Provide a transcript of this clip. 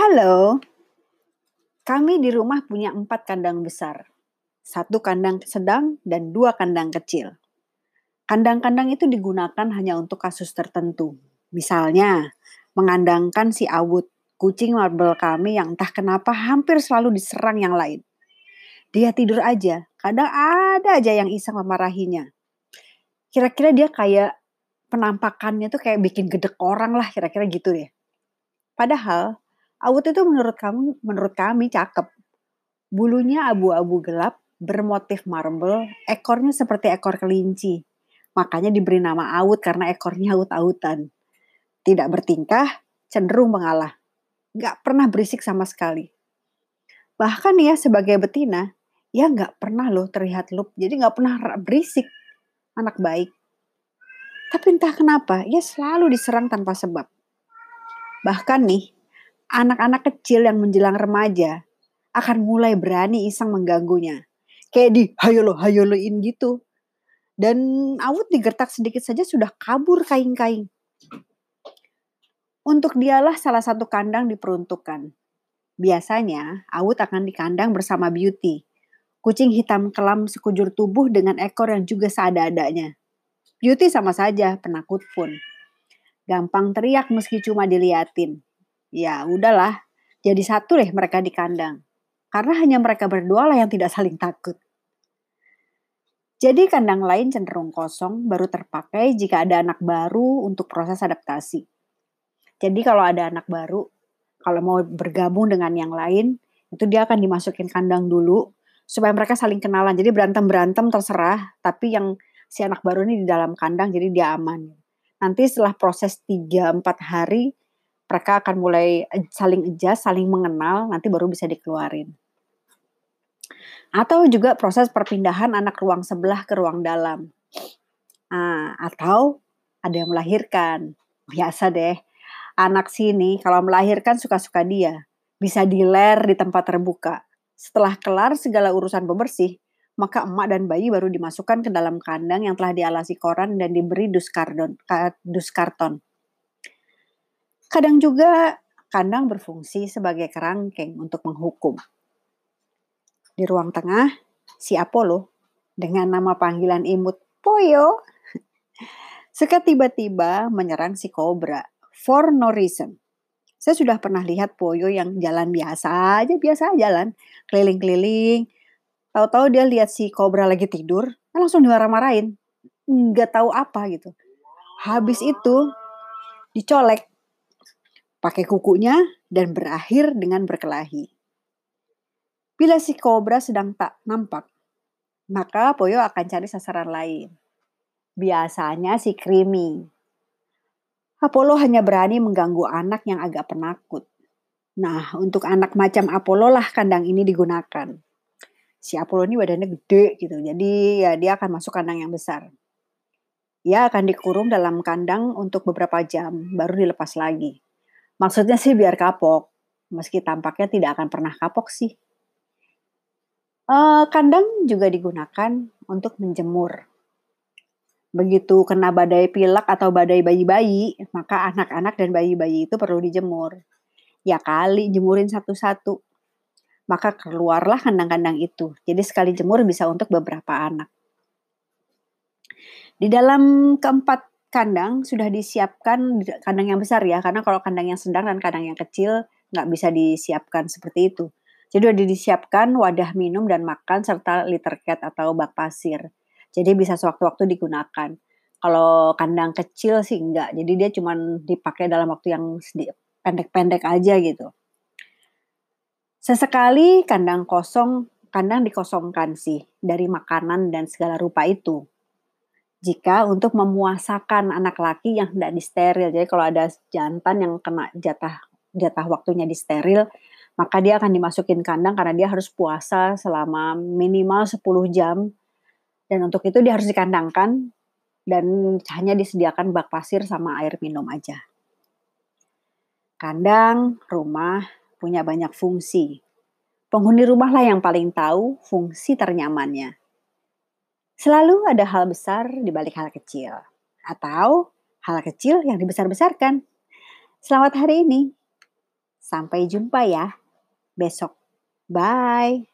Halo, kami di rumah punya empat kandang besar. Satu kandang sedang dan dua kandang kecil. Kandang-kandang itu digunakan hanya untuk kasus tertentu. Misalnya, mengandangkan si Awut, kucing marble kami yang entah kenapa hampir selalu diserang yang lain. Dia tidur aja, kadang ada aja yang iseng memarahinya. Kira-kira dia kayak penampakannya tuh kayak bikin gedek orang lah kira-kira gitu deh. Padahal Awut itu menurut kamu menurut kami cakep. Bulunya abu-abu gelap, bermotif marble, ekornya seperti ekor kelinci. Makanya diberi nama Awut karena ekornya aut-autan. Tidak bertingkah, cenderung mengalah. Gak pernah berisik sama sekali. Bahkan ya sebagai betina, ya gak pernah loh terlihat lup. Jadi gak pernah berisik. Anak baik. Tapi entah kenapa, ia selalu diserang tanpa sebab. Bahkan nih, anak-anak kecil yang menjelang remaja akan mulai berani iseng mengganggunya. Kayak di hayolo hayoloin gitu. Dan Awut digertak sedikit saja sudah kabur kain-kain. Untuk dialah salah satu kandang diperuntukkan. Biasanya, Awut akan di kandang bersama Beauty. Kucing hitam kelam sekujur tubuh dengan ekor yang juga seada-adanya. Beauty sama saja, penakut pun. Gampang teriak meski cuma diliatin. Ya udahlah, jadi satu deh mereka di kandang. Karena hanya mereka berdua lah yang tidak saling takut. Jadi kandang lain cenderung kosong, baru terpakai jika ada anak baru untuk proses adaptasi. Jadi kalau ada anak baru, kalau mau bergabung dengan yang lain, itu dia akan dimasukin kandang dulu supaya mereka saling kenalan. Jadi berantem-berantem terserah, tapi yang si anak baru ini di dalam kandang jadi dia aman. Nanti setelah proses 3-4 hari, mereka akan mulai saling adjust, saling mengenal, nanti baru bisa dikeluarin. Atau juga proses perpindahan anak ruang sebelah ke ruang dalam. Nah, atau ada yang melahirkan. Biasa deh, anak sini kalau melahirkan suka-suka dia. Bisa diler di tempat terbuka. Setelah kelar segala urusan pembersih, maka emak dan bayi baru dimasukkan ke dalam kandang yang telah dialasi koran dan diberi dus, kardon, dus karton. Kadang juga kandang berfungsi sebagai kerangkeng untuk menghukum. Di ruang tengah, si Apollo dengan nama panggilan imut Poyo suka tiba-tiba menyerang si Cobra for no reason. Saya sudah pernah lihat Poyo yang jalan biasa aja, biasa jalan, keliling-keliling. Tahu-tahu dia lihat si Cobra lagi tidur, langsung dimarah-marahin. Nggak tahu apa gitu. Habis itu dicolek pakai kukunya dan berakhir dengan berkelahi. Bila si kobra sedang tak nampak, maka Poyo akan cari sasaran lain. Biasanya si Krimi. Apollo hanya berani mengganggu anak yang agak penakut. Nah, untuk anak macam Apollo lah kandang ini digunakan. Si Apollo ini badannya gede gitu, jadi ya dia akan masuk kandang yang besar. Ia akan dikurung dalam kandang untuk beberapa jam, baru dilepas lagi. Maksudnya sih biar kapok, meski tampaknya tidak akan pernah kapok sih. Uh, kandang juga digunakan untuk menjemur. Begitu kena badai pilek atau badai bayi-bayi, maka anak-anak dan bayi-bayi itu perlu dijemur. Ya kali jemurin satu-satu. Maka keluarlah kandang-kandang itu. Jadi sekali jemur bisa untuk beberapa anak. Di dalam keempat kandang sudah disiapkan kandang yang besar ya, karena kalau kandang yang sedang dan kandang yang kecil nggak bisa disiapkan seperti itu. Jadi udah disiapkan wadah minum dan makan serta liter cat atau bak pasir. Jadi bisa sewaktu-waktu digunakan. Kalau kandang kecil sih enggak. Jadi dia cuma dipakai dalam waktu yang pendek-pendek aja gitu. Sesekali kandang kosong, kandang dikosongkan sih dari makanan dan segala rupa itu. Jika untuk memuasakan anak laki yang tidak disteril. Jadi kalau ada jantan yang kena jatah jatah waktunya disteril, maka dia akan dimasukin kandang karena dia harus puasa selama minimal 10 jam. Dan untuk itu dia harus dikandangkan dan hanya disediakan bak pasir sama air minum aja. Kandang, rumah punya banyak fungsi. Penghuni rumah lah yang paling tahu fungsi ternyamannya. Selalu ada hal besar di balik hal kecil. Atau hal kecil yang dibesar-besarkan. Selamat hari ini. Sampai jumpa ya besok. Bye.